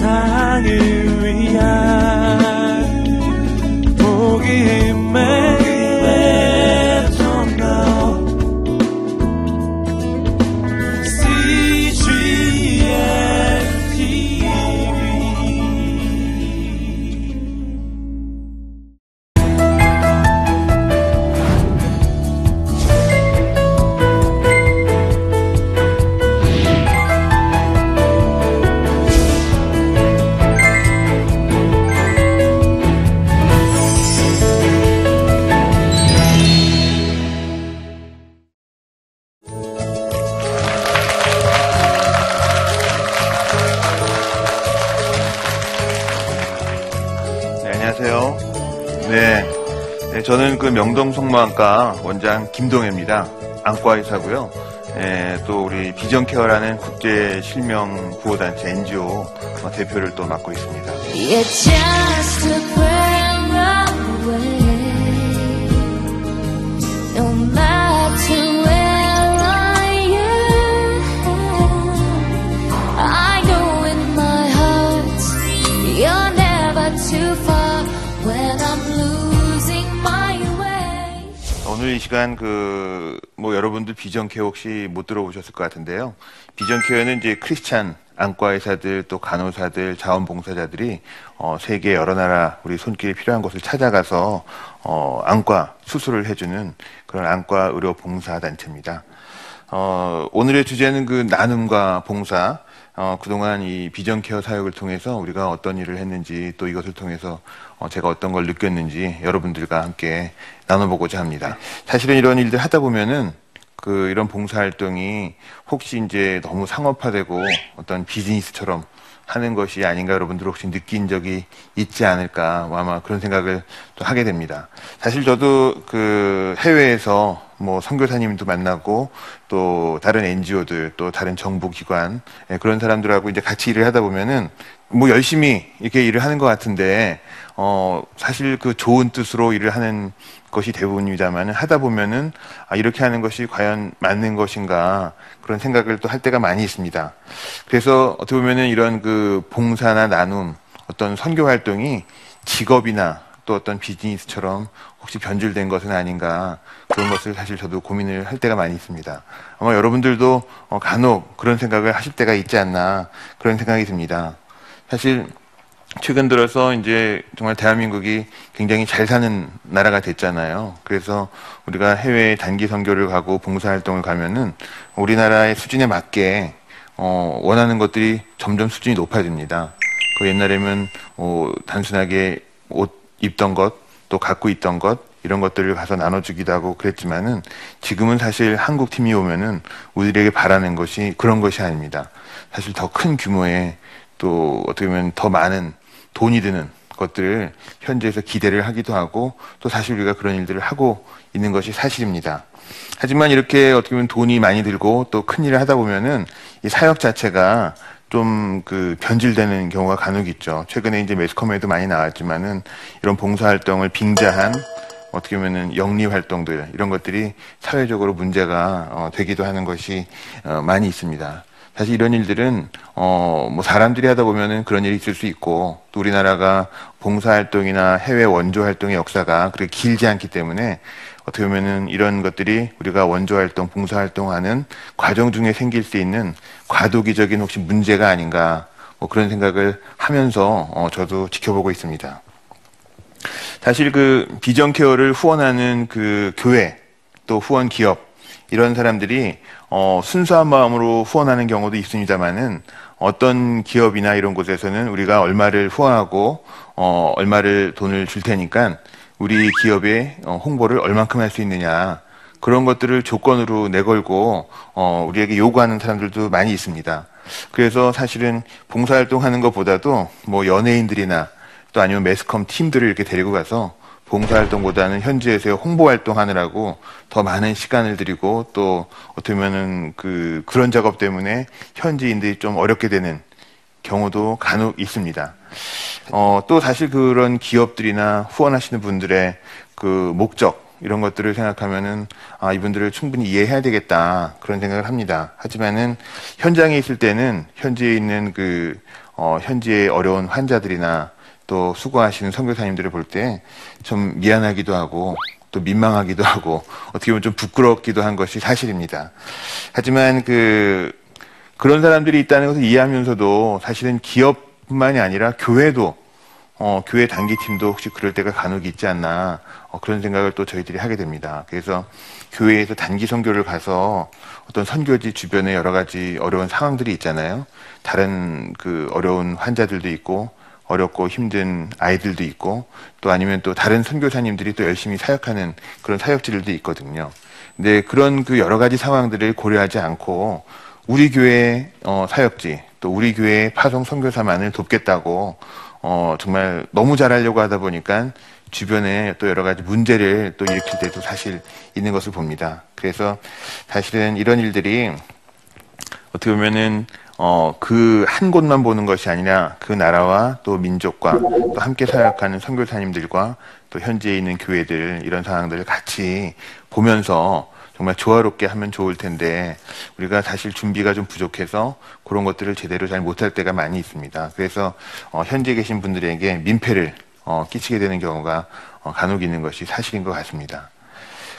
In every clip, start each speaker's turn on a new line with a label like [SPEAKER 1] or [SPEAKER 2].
[SPEAKER 1] 세상을
[SPEAKER 2] 네, 네, 저는 그 명동 성모안과 원장 김동혜입니다. 안과 의사고요. 네, 또 우리 비전케어라는 국제 실명 구호단체 NGO 대표를 또 맡고 있습니다. 이 시간 그, 뭐 여러분들 비전케어 혹시 못 들어보셨을 것 같은데요. 비전케어는 이제 크리스찬 안과 의사들 또 간호사들 자원봉사자들이 어, 세계 여러 나라 우리 손길이 필요한 곳을 찾아가서 어, 안과 수술을 해주는 그런 안과 의료 봉사 단체입니다. 어, 오늘의 주제는 그 나눔과 봉사. 어, 그동안 이 비전 케어 사역을 통해서 우리가 어떤 일을 했는지 또 이것을 통해서 어, 제가 어떤 걸 느꼈는지 여러분들과 함께 나눠보고자 합니다. 사실은 이런 일들 하다 보면은 그 이런 봉사활동이 혹시 이제 너무 상업화되고 어떤 비즈니스처럼 하는 것이 아닌가 여러분들 혹시 느낀 적이 있지 않을까 뭐 아마 그런 생각을 또 하게 됩니다. 사실 저도 그 해외에서 뭐 선교사님도 만나고 또 다른 NGO들 또 다른 정부기관 예, 그런 사람들하고 이제 같이 일을 하다 보면은 뭐 열심히 이렇게 일을 하는 것 같은데 어 사실 그 좋은 뜻으로 일을 하는 것이 대부분입니다만은 하다 보면은 아 이렇게 하는 것이 과연 맞는 것인가 그런 생각을 또 할 때가 많이 있습니다. 그래서 어떻게 보면은 이런 그 봉사나 나눔 어떤 선교 활동이 직업이나 또 어떤 비즈니스처럼 혹시 변질된 것은 아닌가 그런 것을 사실 저도 고민을 할 때가 많이 있습니다. 아마 여러분들도 어, 간혹 그런 생각을 하실 때가 있지 않나 그런 생각이 듭니다. 사실 최근 들어서 이제 정말 대한민국이 굉장히 잘 사는 나라가 됐잖아요. 그래서 우리가 해외 단기 선교를 가고 봉사활동을 가면은 우리나라의 수준에 맞게 어, 원하는 것들이 점점 수준이 높아집니다. 그 옛날에는 어, 단순하게 옷 입던 것, 또 갖고 있던 것 이런 것들을 가서 나눠주기도 하고 그랬지만은 지금은 사실 한국 팀이 오면은 우리에게 바라는 것이 그런 것이 아닙니다. 사실 더 큰 규모의 또 어떻게 보면 더 많은 돈이 드는 것들을 현지에서 기대를 하기도 하고 또 사실 우리가 그런 일들을 하고 있는 것이 사실입니다. 하지만 이렇게 어떻게 보면 돈이 많이 들고 또 큰 일을 하다 보면은 이 사역 자체가 좀 그 변질되는 경우가 간혹 있죠. 최근에 이제 매스컴에도 많이 나왔지만은 이런 봉사활동을 빙자한 어떻게 보면은 영리 활동들 이런 것들이 사회적으로 문제가 어, 되기도 하는 것이 어, 많이 있습니다. 사실 이런 일들은 어 뭐 사람들이 하다 보면은 그런 일이 있을 수 있고 또 우리나라가 봉사 활동이나 해외 원조 활동의 역사가 그렇게 길지 않기 때문에 어떻게 보면은 이런 것들이 우리가 원조 활동, 봉사 활동하는 과정 중에 생길 수 있는 과도기적인 혹시 문제가 아닌가 뭐 그런 생각을 하면서 어 저도 지켜보고 있습니다. 사실 그 비전 케어를 후원하는 그 교회 또 후원 기업 이런 사람들이 어 순수한 마음으로 후원하는 경우도 있습니다만은 어떤 기업이나 이런 곳에서는 우리가 얼마를 후원하고 어 얼마를 돈을 줄 테니까 우리 기업의 어, 홍보를 얼만큼 할 수 있느냐 그런 것들을 조건으로 내걸고 어 우리에게 요구하는 사람들도 많이 있습니다. 그래서 사실은 봉사활동하는 것보다도 뭐 연예인들이나 또 아니면 매스컴 팀들을 이렇게 데리고 가서 봉사활동보다는 현지에서 홍보활동 하느라고 더 많은 시간을 들이고 또 어떻게 보면은 그 그런 작업 때문에 현지인들이 좀 어렵게 되는 경우도 간혹 있습니다. 어, 또 사실 그런 기업들이나 후원하시는 분들의 그 목적 이런 것들을 생각하면은 아 이분들을 충분히 이해해야 되겠다 그런 생각을 합니다. 하지만은 현장에 있을 때는 현지에 있는 그 어, 현지의 어려운 환자들이나 또 수고하시는 선교사님들을 볼 때 좀 미안하기도 하고 또 민망하기도 하고 어떻게 보면 좀 부끄럽기도 한 것이 사실입니다. 하지만 그 그런 사람들이 있다는 것을 이해하면서도 사실은 기업 뿐만이 아니라 교회도 어, 교회 단기팀도 혹시 그럴 때가 간혹 있지 않나 어, 그런 생각을 또 저희들이 하게 됩니다. 그래서 교회에서 단기 선교를 가서 어떤 선교지 주변에 여러 가지 어려운 상황들이 있잖아요. 다른 그 어려운 환자들도 있고 어렵고 힘든 아이들도 있고 또 아니면 또 다른 선교사님들이 또 열심히 사역하는 그런 사역지들도 있거든요. 근데 그런 그 여러 가지 상황들을 고려하지 않고 우리 교회 어, 사역지 또 우리 교회 파송 선교사만을 돕겠다고 어, 정말 너무 잘하려고 하다 보니까 주변에 또 여러 가지 문제를 또 일으킬 때도 사실 있는 것을 봅니다. 그래서 사실은 이런 일들이 어떻게 보면은 어, 그 한 곳만 보는 것이 아니라 그 나라와 또 민족과 또 함께 사역하는 선교사님들과 또 현지에 있는 교회들 이런 상황들을 같이 보면서 정말 조화롭게 하면 좋을 텐데 우리가 사실 준비가 좀 부족해서 그런 것들을 제대로 잘 못할 때가 많이 있습니다. 그래서 어, 현지에 계신 분들에게 민폐를 어, 끼치게 되는 경우가 어, 간혹 있는 것이 사실인 것 같습니다.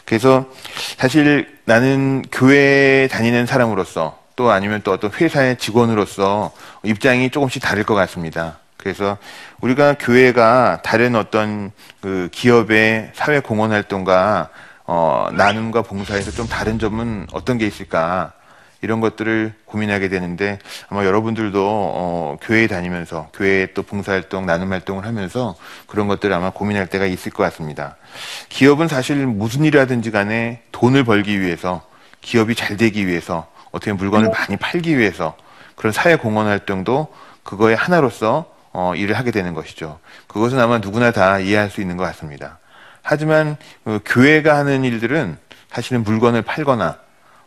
[SPEAKER 2] 그래서 사실 나는 교회 다니는 사람으로서 또 아니면 또 어떤 회사의 직원으로서 입장이 조금씩 다를 것 같습니다. 그래서 우리가 교회가 다른 어떤 그 기업의 사회 공헌 활동과 어, 나눔과 봉사에서 좀 다른 점은 어떤 게 있을까? 이런 것들을 고민하게 되는데 아마 여러분들도 어, 교회에 다니면서 교회에 또 봉사활동, 나눔 활동을 하면서 그런 것들을 아마 고민할 때가 있을 것 같습니다. 기업은 사실 무슨 일을 하든지 간에 돈을 벌기 위해서 기업이 잘 되기 위해서 어떻게 물건을 많이 팔기 위해서 그런 사회 공헌 활동도 그거의 하나로서 어, 일을 하게 되는 것이죠. 그것은 아마 누구나 다 이해할 수 있는 것 같습니다. 하지만 그 교회가 하는 일들은 사실은 물건을 팔거나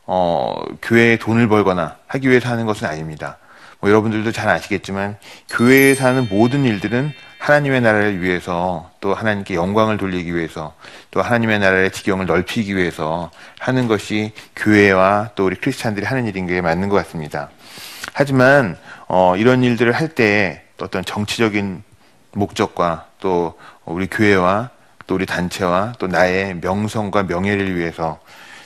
[SPEAKER 2] 어, 교회에 돈을 벌거나 하기 위해서 하는 것은 아닙니다. 뭐 여러분들도 잘 아시겠지만 교회에서 하는 모든 일들은 하나님의 나라를 위해서 또 하나님께 영광을 돌리기 위해서 또 하나님의 나라의 지경을 넓히기 위해서 하는 것이 교회와 또 우리 크리스찬들이 하는 일인 게 맞는 것 같습니다. 하지만 어, 이런 일들을 할 때 어떤 정치적인 목적과 또 우리 교회와 또 우리 단체와 또 나의 명성과 명예를 위해서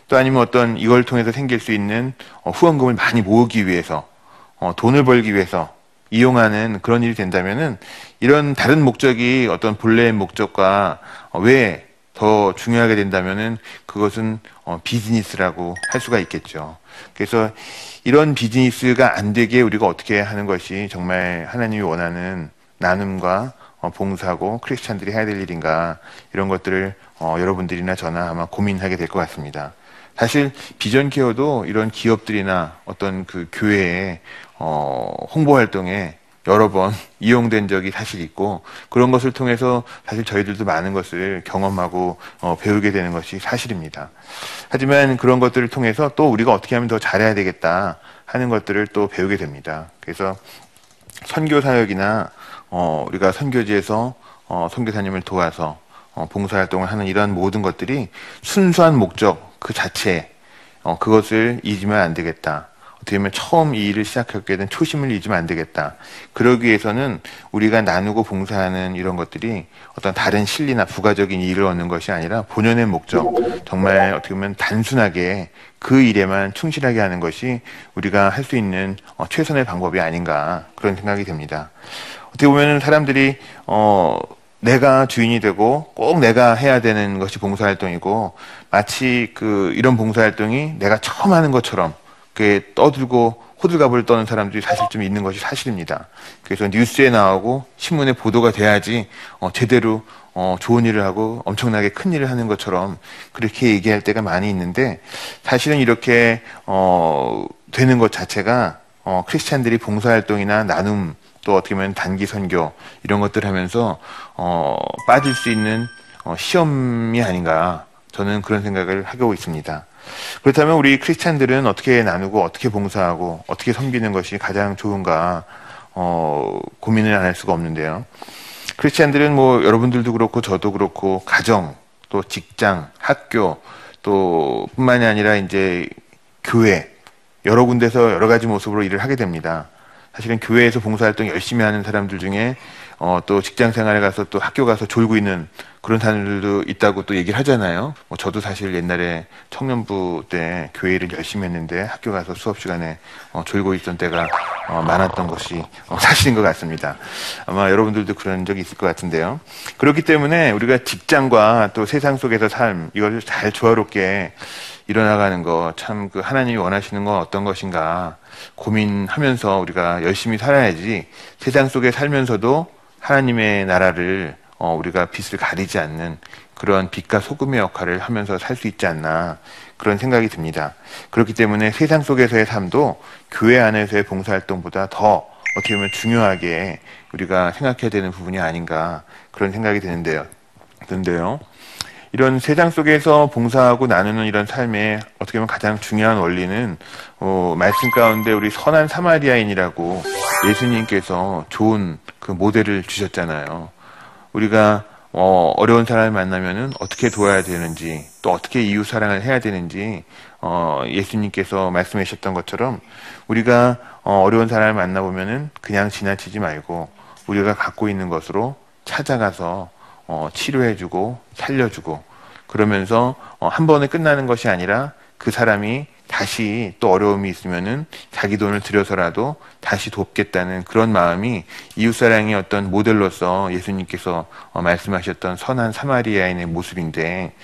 [SPEAKER 2] 또 아니면 어떤 이걸 통해서 생길 수 있는 어, 후원금을 많이 모으기 위해서 어, 돈을 벌기 위해서 이용하는 그런 일이 된다면은 이런 다른 목적이 어떤 본래의 목적과 어, 왜더 중요하게 된다면은 그것은 어, 비즈니스라고 할 수가 있겠죠. 그래서 이런 비즈니스가 안 되게 우리가 어떻게 하는 것이 정말 하나님이 원하는 나눔과 어, 봉사고 크리스찬들이 해야 될 일인가 이런 것들을 어, 여러분들이나 저나 아마 고민하게 될 것 같습니다. 사실 비전 케어도 이런 기업들이나 어떤 그 교회의 어, 홍보 활동에 여러 번 이용된 적이 사실 있고 그런 것을 통해서 사실 저희들도 많은 것을 경험하고 어, 배우게 되는 것이 사실입니다. 하지만 그런 것들을 통해서 또 우리가 어떻게 하면 더 잘해야 되겠다 하는 것들을 또 배우게 됩니다. 그래서 선교 사역이나 어, 우리가 선교지에서 어, 선교사님을 도와서 어, 봉사활동을 하는 이러한 모든 것들이 순수한 목적 그 자체 어, 그것을 잊으면 안 되겠다. 어떻게 보면 처음 이 일을 시작하게 된 초심을 잊으면 안 되겠다. 그러기 위해서는 우리가 나누고 봉사하는 이런 것들이 어떤 다른 실리나 부가적인 이익을 얻는 것이 아니라 본연의 목적, 정말 어떻게 보면 단순하게 그 일에만 충실하게 하는 것이 우리가 할 수 있는 어, 최선의 방법이 아닌가 그런 생각이 듭니다. 어떻게 보면 사람들이 어 내가 주인이 되고 꼭 내가 해야 되는 것이 봉사활동이고 마치 그 이런 봉사활동이 내가 처음 하는 것처럼 그게 떠들고 호들갑을 떠는 사람들이 사실 좀 있는 것이 사실입니다. 그래서 뉴스에 나오고 신문에 보도가 돼야지 어, 제대로 어, 좋은 일을 하고 엄청나게 큰 일을 하는 것처럼 그렇게 얘기할 때가 많이 있는데 사실은 이렇게 어, 되는 것 자체가 어, 크리스찬들이 봉사활동이나 나눔 또 어떻게 보면 단기 선교 이런 것들 하면서 어, 빠질 수 있는 어, 시험이 아닌가 저는 그런 생각을 하고 있습니다. 그렇다면 우리 크리스찬들은 어떻게 나누고 어떻게 봉사하고 어떻게 섬기는 것이 가장 좋은가 어, 고민을 안 할 수가 없는데요. 크리스찬들은 뭐 여러분들도 그렇고 저도 그렇고 가정 또 직장 학교 또 뿐만이 아니라 이제 교회 여러 군데서 여러 가지 모습으로 일을 하게 됩니다. 사실은 교회에서 봉사활동 열심히 하는 사람들 중에 어, 또 직장 생활에 가서 또 학교 가서 졸고 있는 그런 사람들도 있다고 또 얘기를 하잖아요. 뭐 저도 사실 옛날에 청년부 때 교회를 열심히 했는데 학교 가서 수업 시간에 어, 졸고 있던 때가 어, 많았던 것이 어, 사실인 것 같습니다. 아마 여러분들도 그런 적이 있을 것 같은데요. 그렇기 때문에 우리가 직장과 또 세상 속에서 삶 이걸 잘 조화롭게 일어나가는 거 참 그 하나님이 원하시는 건 어떤 것인가 고민하면서 우리가 열심히 살아야지 세상 속에 살면서도 하나님의 나라를 어, 우리가 빛을 가리지 않는 그런 빛과 소금의 역할을 하면서 살 수 있지 않나 그런 생각이 듭니다. 그렇기 때문에 세상 속에서의 삶도 교회 안에서의 봉사활동보다 더 어떻게 보면 중요하게 우리가 생각해야 되는 부분이 아닌가 그런 생각이 드는데요. 드는데요. 이런 세상 속에서 봉사하고 나누는 이런 삶의 어떻게 보면 가장 중요한 원리는 어, 말씀 가운데 우리 선한 사마리아인이라고 예수님께서 좋은 그 모델을 주셨잖아요. 우리가 어, 어려운 사람을 만나면은 어떻게 도와야 되는지 또 어떻게 이웃 사랑을 해야 되는지 어, 예수님께서 말씀해 주셨던 것처럼 우리가 어, 어려운 사람을 만나 보면은 그냥 지나치지 말고 우리가 갖고 있는 것으로 찾아가서 어, 치료해주고 살려주고 그러면서 어, 한 번에 끝나는 것이 아니라 그 사람이 다시 또 어려움이 있으면은 자기 돈을 들여서라도 다시 돕겠다는 그런 마음이 이웃사랑의 어떤 모델로서 예수님께서 어, 말씀하셨던 선한 사마리아인의 모습인데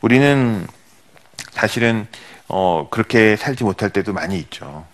[SPEAKER 2] 우리는 사실은 어, 그렇게 살지 못할 때도 많이 있죠.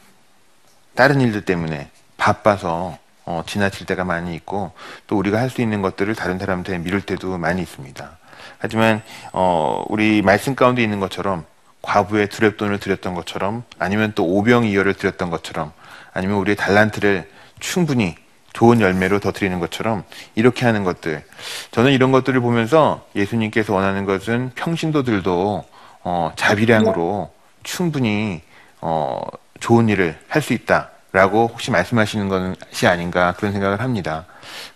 [SPEAKER 2] 다른 일들 때문에 바빠서 어, 지나칠 때가 많이 있고 또 우리가 할 수 있는 것들을 다른 사람한테 미룰 때도 많이 있습니다. 하지만 어, 우리 말씀 가운데 있는 것처럼 과부의 두렵돈을 드렸던 것처럼 아니면 또 오병이어를 드렸던 것처럼 아니면 우리의 달란트를 충분히 좋은 열매로 더 드리는 것처럼 이렇게 하는 것들 저는 이런 것들을 보면서 예수님께서 원하는 것은 평신도들도 어, 자비량으로 충분히 어, 좋은 일을 할 수 있다 라고 혹시 말씀하시는 것이 아닌가 그런 생각을 합니다.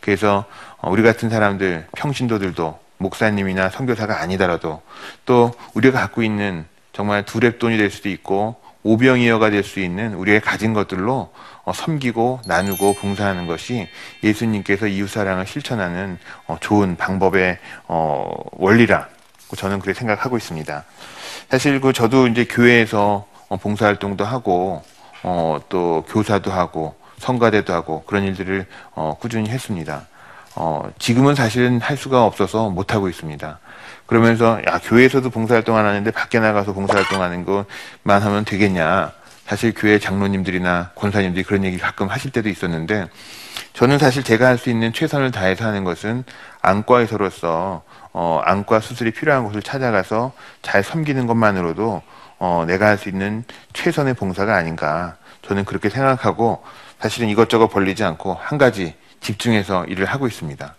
[SPEAKER 2] 그래서 어, 우리 같은 사람들 평신도들도 목사님이나 선교사가 아니더라도 또 우리가 갖고 있는 정말 두랩돈이 될 수도 있고 오병이어가 될 수 있는 우리의 가진 것들로 어, 섬기고 나누고 봉사하는 것이 예수님께서 이웃사랑을 실천하는 어, 좋은 방법의 어, 원리라 저는 그렇게 생각하고 있습니다. 사실 그 저도 이제 교회에서 어, 봉사활동도 하고 어, 또 교사도 하고 성가대도 하고 그런 일들을 어, 꾸준히 했습니다. 어, 지금은 사실은 할 수가 없어서 못 하고 있습니다. 그러면서 야 교회에서도 봉사활동 안 하는데 밖에 나가서 봉사활동 하는 것만 하면 되겠냐? 사실 교회 장로님들이나 권사님들이 그런 얘기 가끔 하실 때도 있었는데 저는 사실 제가 할 수 있는 최선을 다해서 하는 것은 안과의서로서 어, 안과 수술이 필요한 곳을 찾아가서 잘 섬기는 것만으로도 어, 내가 할 수 있는 최선의 봉사가 아닌가 저는 그렇게 생각하고 사실은 이것저것 벌리지 않고 한 가지 집중해서 일을 하고 있습니다.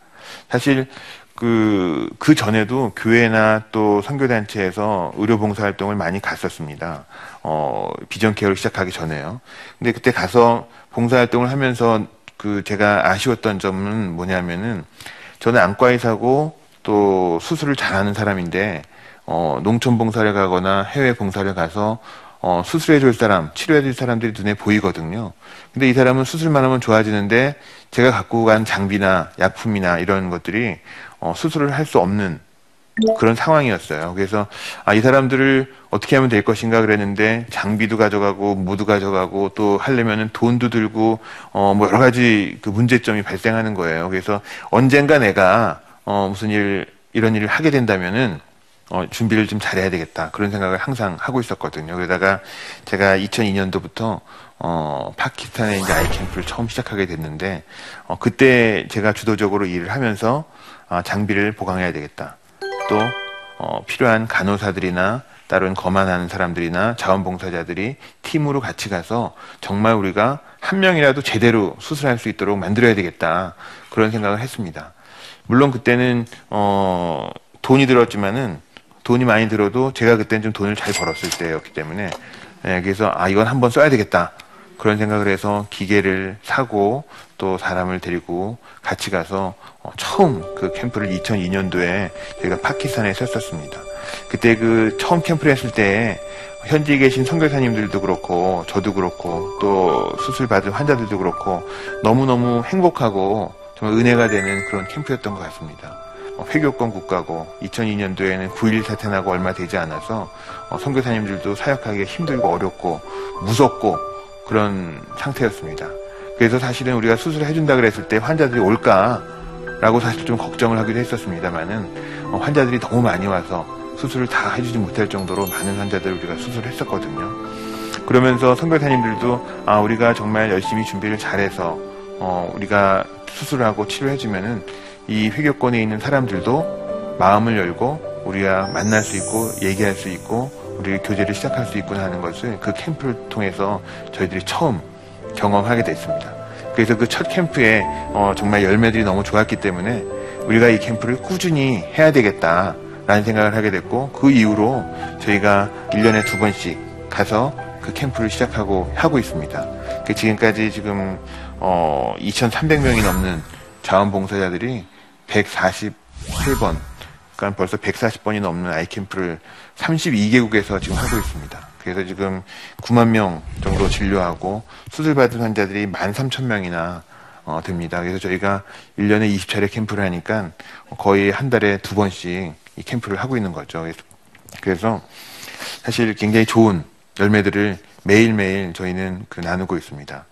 [SPEAKER 2] 사실 그, 그 전에도 교회나 또 선교단체에서 의료봉사 활동을 많이 갔었습니다. 어, 비전 케어를 시작하기 전에요. 근데 그때 가서 봉사활동을 하면서 그 제가 아쉬웠던 점은 뭐냐면은 저는 안과의사고 또 수술을 잘하는 사람인데 어, 농촌 봉사를 가거나 해외 봉사를 가서 어, 수술해 줄 사람, 치료해 줄 사람들이 눈에 보이거든요. 근데 이 사람은 수술만 하면 좋아지는데 제가 갖고 간 장비나 약품이나 이런 것들이 어, 수술을 할 수 없는 그런 상황이었어요. 그래서 아, 이 사람들을 어떻게 하면 될 것인가 그랬는데 장비도 가져가고 무도 가져가고 또 하려면은 돈도 들고 어, 뭐 여러 가지 그 문제점이 발생하는 거예요. 그래서 언젠가 내가 어, 무슨 일 이런 일을 하게 된다면은 어, 준비를 좀 잘해야 되겠다 그런 생각을 항상 하고 있었거든요. 그러다가 제가 2002년도부터 어, 파키스탄에 이제 아이 캠프를 처음 시작하게 됐는데 어, 그때 제가 주도적으로 일을 하면서 어, 장비를 보강해야 되겠다. 또 어, 필요한 간호사들이나 다른 거만하는 사람들이나 자원봉사자들이 팀으로 같이 가서 정말 우리가 한 명이라도 제대로 수술할 수 있도록 만들어야 되겠다 그런 생각을 했습니다. 물론 그때는 어, 돈이 들었지만은 돈이 많이 들어도 제가 그때는 좀 돈을 잘 벌었을 때였기 때문에 네, 그래서 아 이건 한번 써야 되겠다 그런 생각을 해서 기계를 사고 또 사람을 데리고 같이 가서 어, 처음 그 캠프를 2002년도에 저희가 파키스탄에 썼었습니다. 그때 그 처음 캠프를 했을 때 현지에 계신 선교사님들도 그렇고 저도 그렇고 또 수술 받은 환자들도 그렇고 너무너무 행복하고 정말 은혜가 되는 그런 캠프였던 것 같습니다. 어, 회교권 국가고 2002년도에는 9.11 사태 나고 얼마 되지 않아서 어, 선교사님들도 사역하기가 힘들고 어렵고 무섭고 그런 상태였습니다. 그래서 사실은 우리가 수술을 해준다 그랬을 때 환자들이 올까라고 사실 좀 걱정을 하기도 했었습니다만은 어, 환자들이 너무 많이 와서 수술을 다 해주지 못할 정도로 많은 환자들을 우리가 수술을 했었거든요. 그러면서 선교사님들도 아 우리가 정말 열심히 준비를 잘해서 어, 우리가 수술을 하고 치료해주면은 이 회교권에 있는 사람들도 마음을 열고 우리가 만날 수 있고 얘기할 수 있고 우리 교제를 시작할 수 있구나 하는 것을 그 캠프를 통해서 저희들이 처음 경험하게 됐습니다. 그래서 그 첫 캠프에 어, 정말 열매들이 너무 좋았기 때문에 우리가 이 캠프를 꾸준히 해야 되겠다라는 생각을 하게 됐고 그 이후로 저희가 1년에 두 번씩 가서 그 캠프를 시작하고 하고 있습니다. 그 지금까지 지금 어, 2,300명이 넘는 자원봉사자들이 147번, 그러니까 벌써 140번이 넘는 아이캠프를 32개국에서 지금 하고 있습니다. 그래서 지금 9만 명 정도 진료하고 수술받은 환자들이 13,000명이나 어, 됩니다. 그래서 저희가 1년에 20차례 캠프를 하니까 거의 한 달에 두 번씩 이 캠프를 하고 있는 거죠. 그래서, 사실 굉장히 좋은 열매들을 매일매일 저희는 그 나누고 있습니다.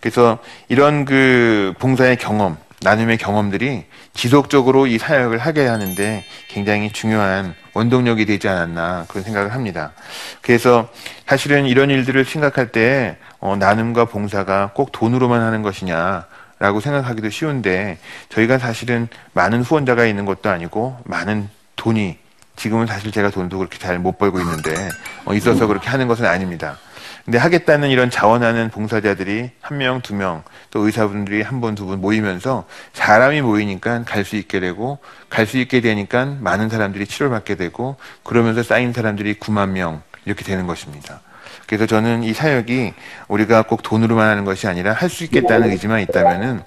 [SPEAKER 2] 그래서 이런 그 봉사의 경험, 나눔의 경험들이 지속적으로 이 사역을 하게 하는데 굉장히 중요한 원동력이 되지 않았나 그런 생각을 합니다. 그래서 사실은 이런 일들을 생각할 때 어, 나눔과 봉사가 꼭 돈으로만 하는 것이냐 라고 생각하기도 쉬운데 저희가 사실은 많은 후원자가 있는 것도 아니고 많은 돈이 지금은 사실 제가 돈도 그렇게 잘 못 벌고 있는데 어, 있어서 그렇게 하는 것은 아닙니다. 근데 하겠다는 이런 자원하는 봉사자들이 한 명, 두 명, 또 의사분들이 한 번, 두분 모이면서 사람이 모이니까 갈 수 있게 되고, 갈 수 있게 되니까 많은 사람들이 치료를 받게 되고, 그러면서 쌓인 사람들이 9만 명, 이렇게 되는 것입니다. 그래서 저는 이 사역이 우리가 꼭 돈으로만 하는 것이 아니라 할 수 있겠다는 의지만 있다면은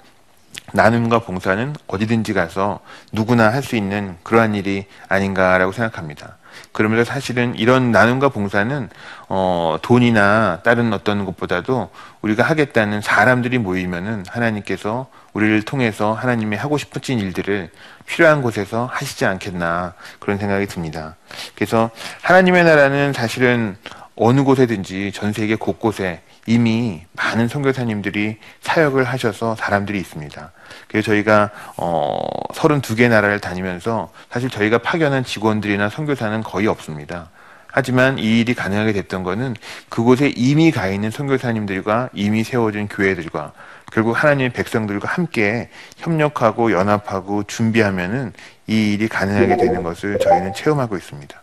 [SPEAKER 2] 나눔과 봉사는 어디든지 가서 누구나 할 수 있는 그러한 일이 아닌가라고 생각합니다. 그러면서 사실은 이런 나눔과 봉사는 어, 돈이나 다른 어떤 것보다도 우리가 하겠다는 사람들이 모이면은 하나님께서 우리를 통해서 하나님이 하고 싶으신 일들을 필요한 곳에서 하시지 않겠나 그런 생각이 듭니다. 그래서 하나님의 나라는 사실은 어느 곳에든지 전 세계 곳곳에 이미 많은 선교사님들이 사역을 하셔서 사람들이 있습니다. 그래서 저희가 어 32개 나라를 다니면서 사실 저희가 파견한 직원들이나 선교사는 거의 없습니다. 하지만 이 일이 가능하게 됐던 것은 그곳에 이미 가 있는 선교사님들과 이미 세워진 교회들과 결국 하나님의 백성들과 함께 협력하고 연합하고 준비하면은 이 일이 가능하게 되는 것을 저희는 체험하고 있습니다.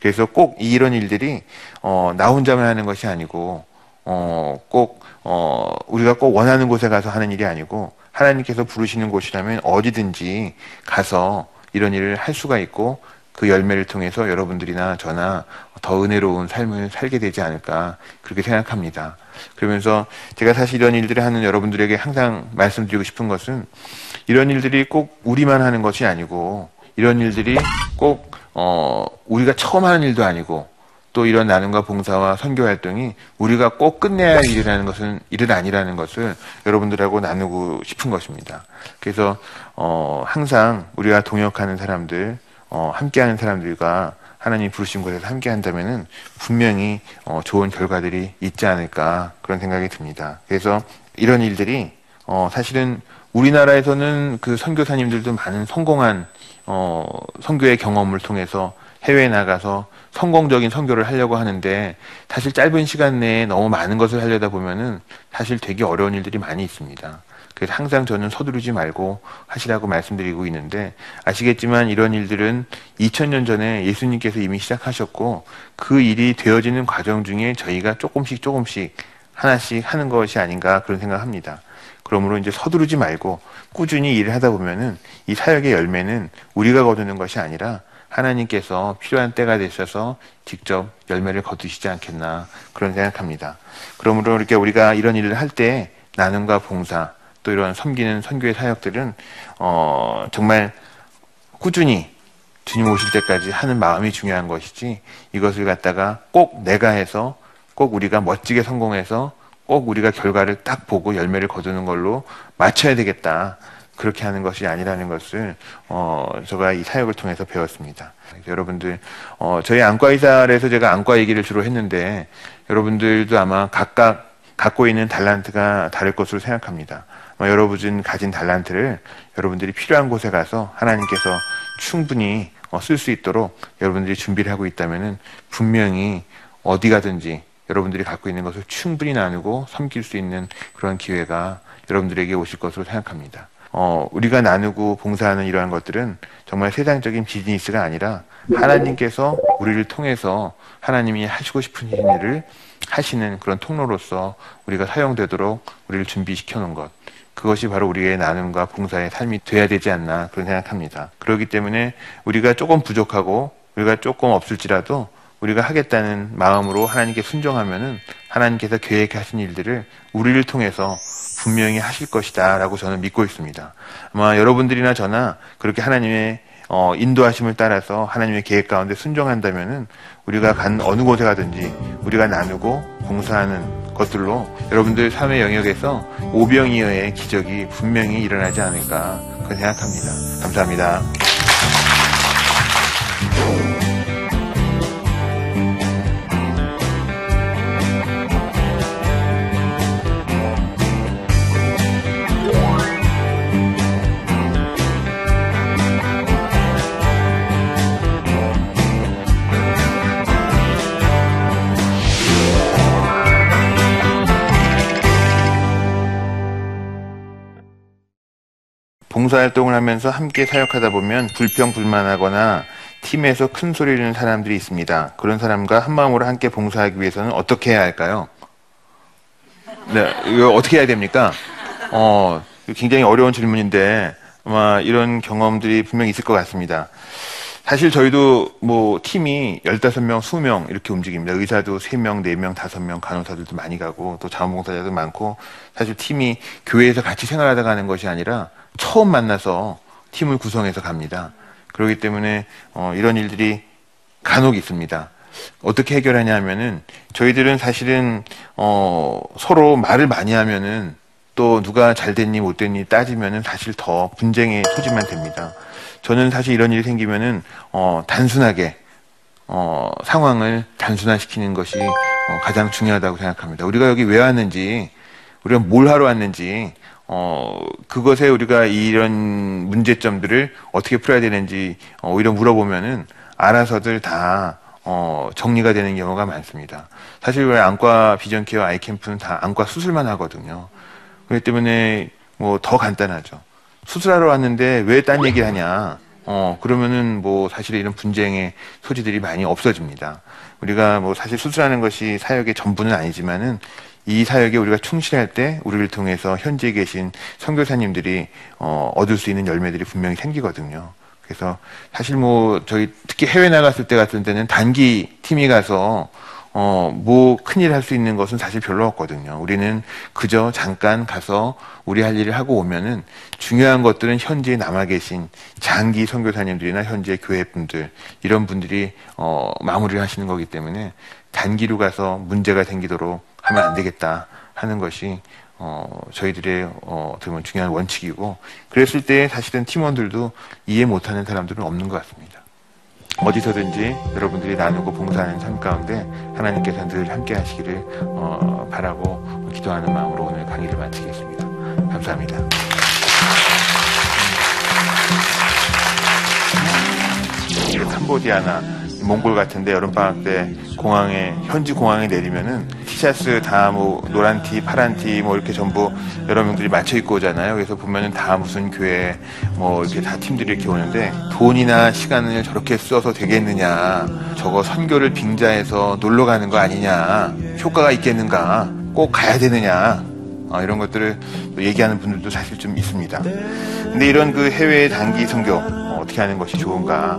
[SPEAKER 2] 그래서 꼭 이런 일들이 어, 나 혼자만 하는 것이 아니고 어, 꼭 어, 우리가 꼭 원하는 곳에 가서 하는 일이 아니고 하나님께서 부르시는 곳이라면 어디든지 가서 이런 일을 할 수가 있고 그 열매를 통해서 여러분들이나 저나 더 은혜로운 삶을 살게 되지 않을까 그렇게 생각합니다. 그러면서 제가 사실 이런 일들을 하는 여러분들에게 항상 말씀드리고 싶은 것은 이런 일들이 꼭 우리만 하는 것이 아니고 이런 일들이 꼭 어, 우리가 처음 하는 일도 아니고 또 이런 나눔과 봉사와 선교 활동이 우리가 꼭 끝내야 할 일이라는 것은 일은 아니라는 것을 여러분들하고 나누고 싶은 것입니다. 그래서 어, 항상 우리가 동역하는 사람들, 어, 함께하는 사람들과 하나님 부르신 곳에서 함께 한다면은 분명히 어, 좋은 결과들이 있지 않을까 그런 생각이 듭니다. 그래서 이런 일들이 어, 사실은 우리나라에서는 그 선교사님들도 많은 성공한 어, 선교의 경험을 통해서 해외에 나가서 성공적인 선교를 하려고 하는데 사실 짧은 시간 내에 너무 많은 것을 하려다 보면은 사실 되게 어려운 일들이 많이 있습니다. 그래서 항상 저는 서두르지 말고 하시라고 말씀드리고 있는데 아시겠지만 이런 일들은 2000년 전에 예수님께서 이미 시작하셨고 그 일이 되어지는 과정 중에 저희가 조금씩 조금씩 하나씩 하는 것이 아닌가 그런 생각합니다. 그러므로 이제 서두르지 말고 꾸준히 일을 하다 보면은 이 사역의 열매는 우리가 거두는 것이 아니라 하나님께서 필요한 때가 되셔서 직접 열매를 거두시지 않겠나 그런 생각합니다. 그러므로 이렇게 우리가 이런 일을 할 때 나눔과 봉사 또 이런 섬기는 선교의 사역들은 어 정말 꾸준히 주님 오실 때까지 하는 마음이 중요한 것이지 이것을 갖다가 꼭 내가 해서 꼭 우리가 멋지게 성공해서 꼭 우리가 결과를 딱 보고 열매를 거두는 걸로 맞춰야 되겠다. 그렇게 하는 것이 아니라는 것을 어 제가 이 사역을 통해서 배웠습니다. 여러분들 어 저희 안과 의사에서 제가 안과 얘기를 주로 했는데 여러분들도 아마 각각 갖고 있는 달란트가 다를 것으로 생각합니다. 여러분 가진 달란트를 여러분들이 필요한 곳에 가서 하나님께서 충분히 어, 쓸수 있도록 여러분들이 준비를 하고 있다면은 분명히 어디 가든지 여러분들이 갖고 있는 것을 충분히 나누고 섬길 수 있는 그런 기회가 여러분들에게 오실 것으로 생각합니다. 어, 우리가 나누고 봉사하는 이러한 것들은 정말 세상적인 비즈니스가 아니라 하나님께서 우리를 통해서 하나님이 하시고 싶은 일을 하시는 그런 통로로서 우리가 사용되도록 우리를 준비시켜 놓은 것. 그것이 바로 우리의 나눔과 봉사의 삶이 돼야 되지 않나 그런 생각합니다. 그렇기 때문에 우리가 조금 부족하고 우리가 조금 없을지라도 우리가 하겠다는 마음으로 하나님께 순종하면은 하나님께서 계획하신 일들을 우리를 통해서 분명히 하실 것이다 라고 저는 믿고 있습니다. 아마 여러분들이나 저나 그렇게 하나님의 어, 인도하심을 따라서 하나님의 계획 가운데 순종한다면은 우리가 간 어느 곳에 가든지 우리가 나누고 봉사하는 것들로 여러분들 삶의 영역에서 오병이어의 기적이 분명히 일어나지 않을까 그렇게 생각합니다. 감사합니다. 봉사활동을 하면서 함께 사역하다 보면 불평불만하거나 팀에서 큰 소리 를 내는 사람들이 있습니다. 그런 사람과 한마음으로 함께 봉사하기 위해서는 어떻게 해야 할까요? 네, 이거 어떻게 해야 됩니까? 어, 굉장히 어려운 질문인데 아마 이런 경험들이 분명히 있을 것 같습니다. 사실 저희도 뭐 팀이 15명, 20명 이렇게 움직입니다. 의사도 3명, 4명, 5명, 간호사들도 많이 가고 또 자원봉사자도 많고 사실 팀이 교회에서 같이 생활하다 가는 것이 아니라 처음 만나서 팀을 구성해서 갑니다. 그렇기 때문에 어, 이런 일들이 간혹 있습니다. 어떻게 해결하냐 하면은 저희들은 사실은 어, 서로 말을 많이 하면은 또 누가 잘 됐니 못 됐니 따지면은 사실 더 분쟁의 소지만 됩니다. 저는 사실 이런 일이 생기면은 어, 단순하게 어, 상황을 단순화시키는 것이 어, 가장 중요하다고 생각합니다. 우리가 여기 왜 왔는지, 우리가 뭘 하러 왔는지, 어, 그것에 우리가 이런 문제점들을 어떻게 풀어야 되는지 어, 오히려 물어보면은 알아서들 다 어, 정리가 되는 경우가 많습니다. 사실 왜 안과 비전 케어 아이캠프는 다 안과 수술만 하거든요. 그렇기 때문에 뭐 더 간단하죠. 수술하러 왔는데 왜 딴 얘기를 하냐. 어, 그러면은 뭐 사실 이런 분쟁의 소지들이 많이 없어집니다. 우리가 뭐 사실 수술하는 것이 사역의 전부는 아니지만은 이 사역에 우리가 충실할 때 우리를 통해서 현지에 계신 선교사님들이 어, 얻을 수 있는 열매들이 분명히 생기거든요. 그래서 사실 뭐 저희 특히 해외 나갔을 때 같은 때는 단기 팀이 가서 어, 뭐 큰일 할 수 있는 것은 사실 별로 없거든요. 우리는 그저 잠깐 가서 우리 할 일을 하고 오면은 중요한 것들은 현지에 남아 계신 장기 선교사님들이나 현지의 교회 분들 이런 분들이 어, 마무리를 하시는 거기 때문에 단기로 가서 문제가 생기도록 하면 안 되겠다 하는 것이 어, 저희들의 어, 어떻게 보면 중요한 원칙이고 그랬을 때 사실은 팀원들도 이해 못하는 사람들은 없는 것 같습니다. 어디서든지 여러분들이 나누고 봉사하는 삶 가운데 하나님께서 늘 함께 하시기를 어, 바라고 기도하는 마음으로 오늘 강의를 마치겠습니다. 감사합니다. 캄보디아나 몽골 같은데 여름방학 때 공항에 현지 공항에 내리면은 티셔츠 다 뭐 노란 티, 파란 티 뭐 이렇게 전부 여러 명들이 맞춰 입고 오잖아요. 그래서 보면은 다 무슨 교회 뭐 이렇게 다 팀들이 이렇게 오는데 돈이나 시간을 저렇게 써서 되겠느냐. 저거 선교를 빙자해서 놀러 가는 거 아니냐. 효과가 있겠는가. 꼭 가야 되느냐. 어, 이런 것들을 얘기하는 분들도 사실 좀 있습니다. 근데 이런 그 해외 단기 선교 어, 어떻게 하는 것이 좋은가?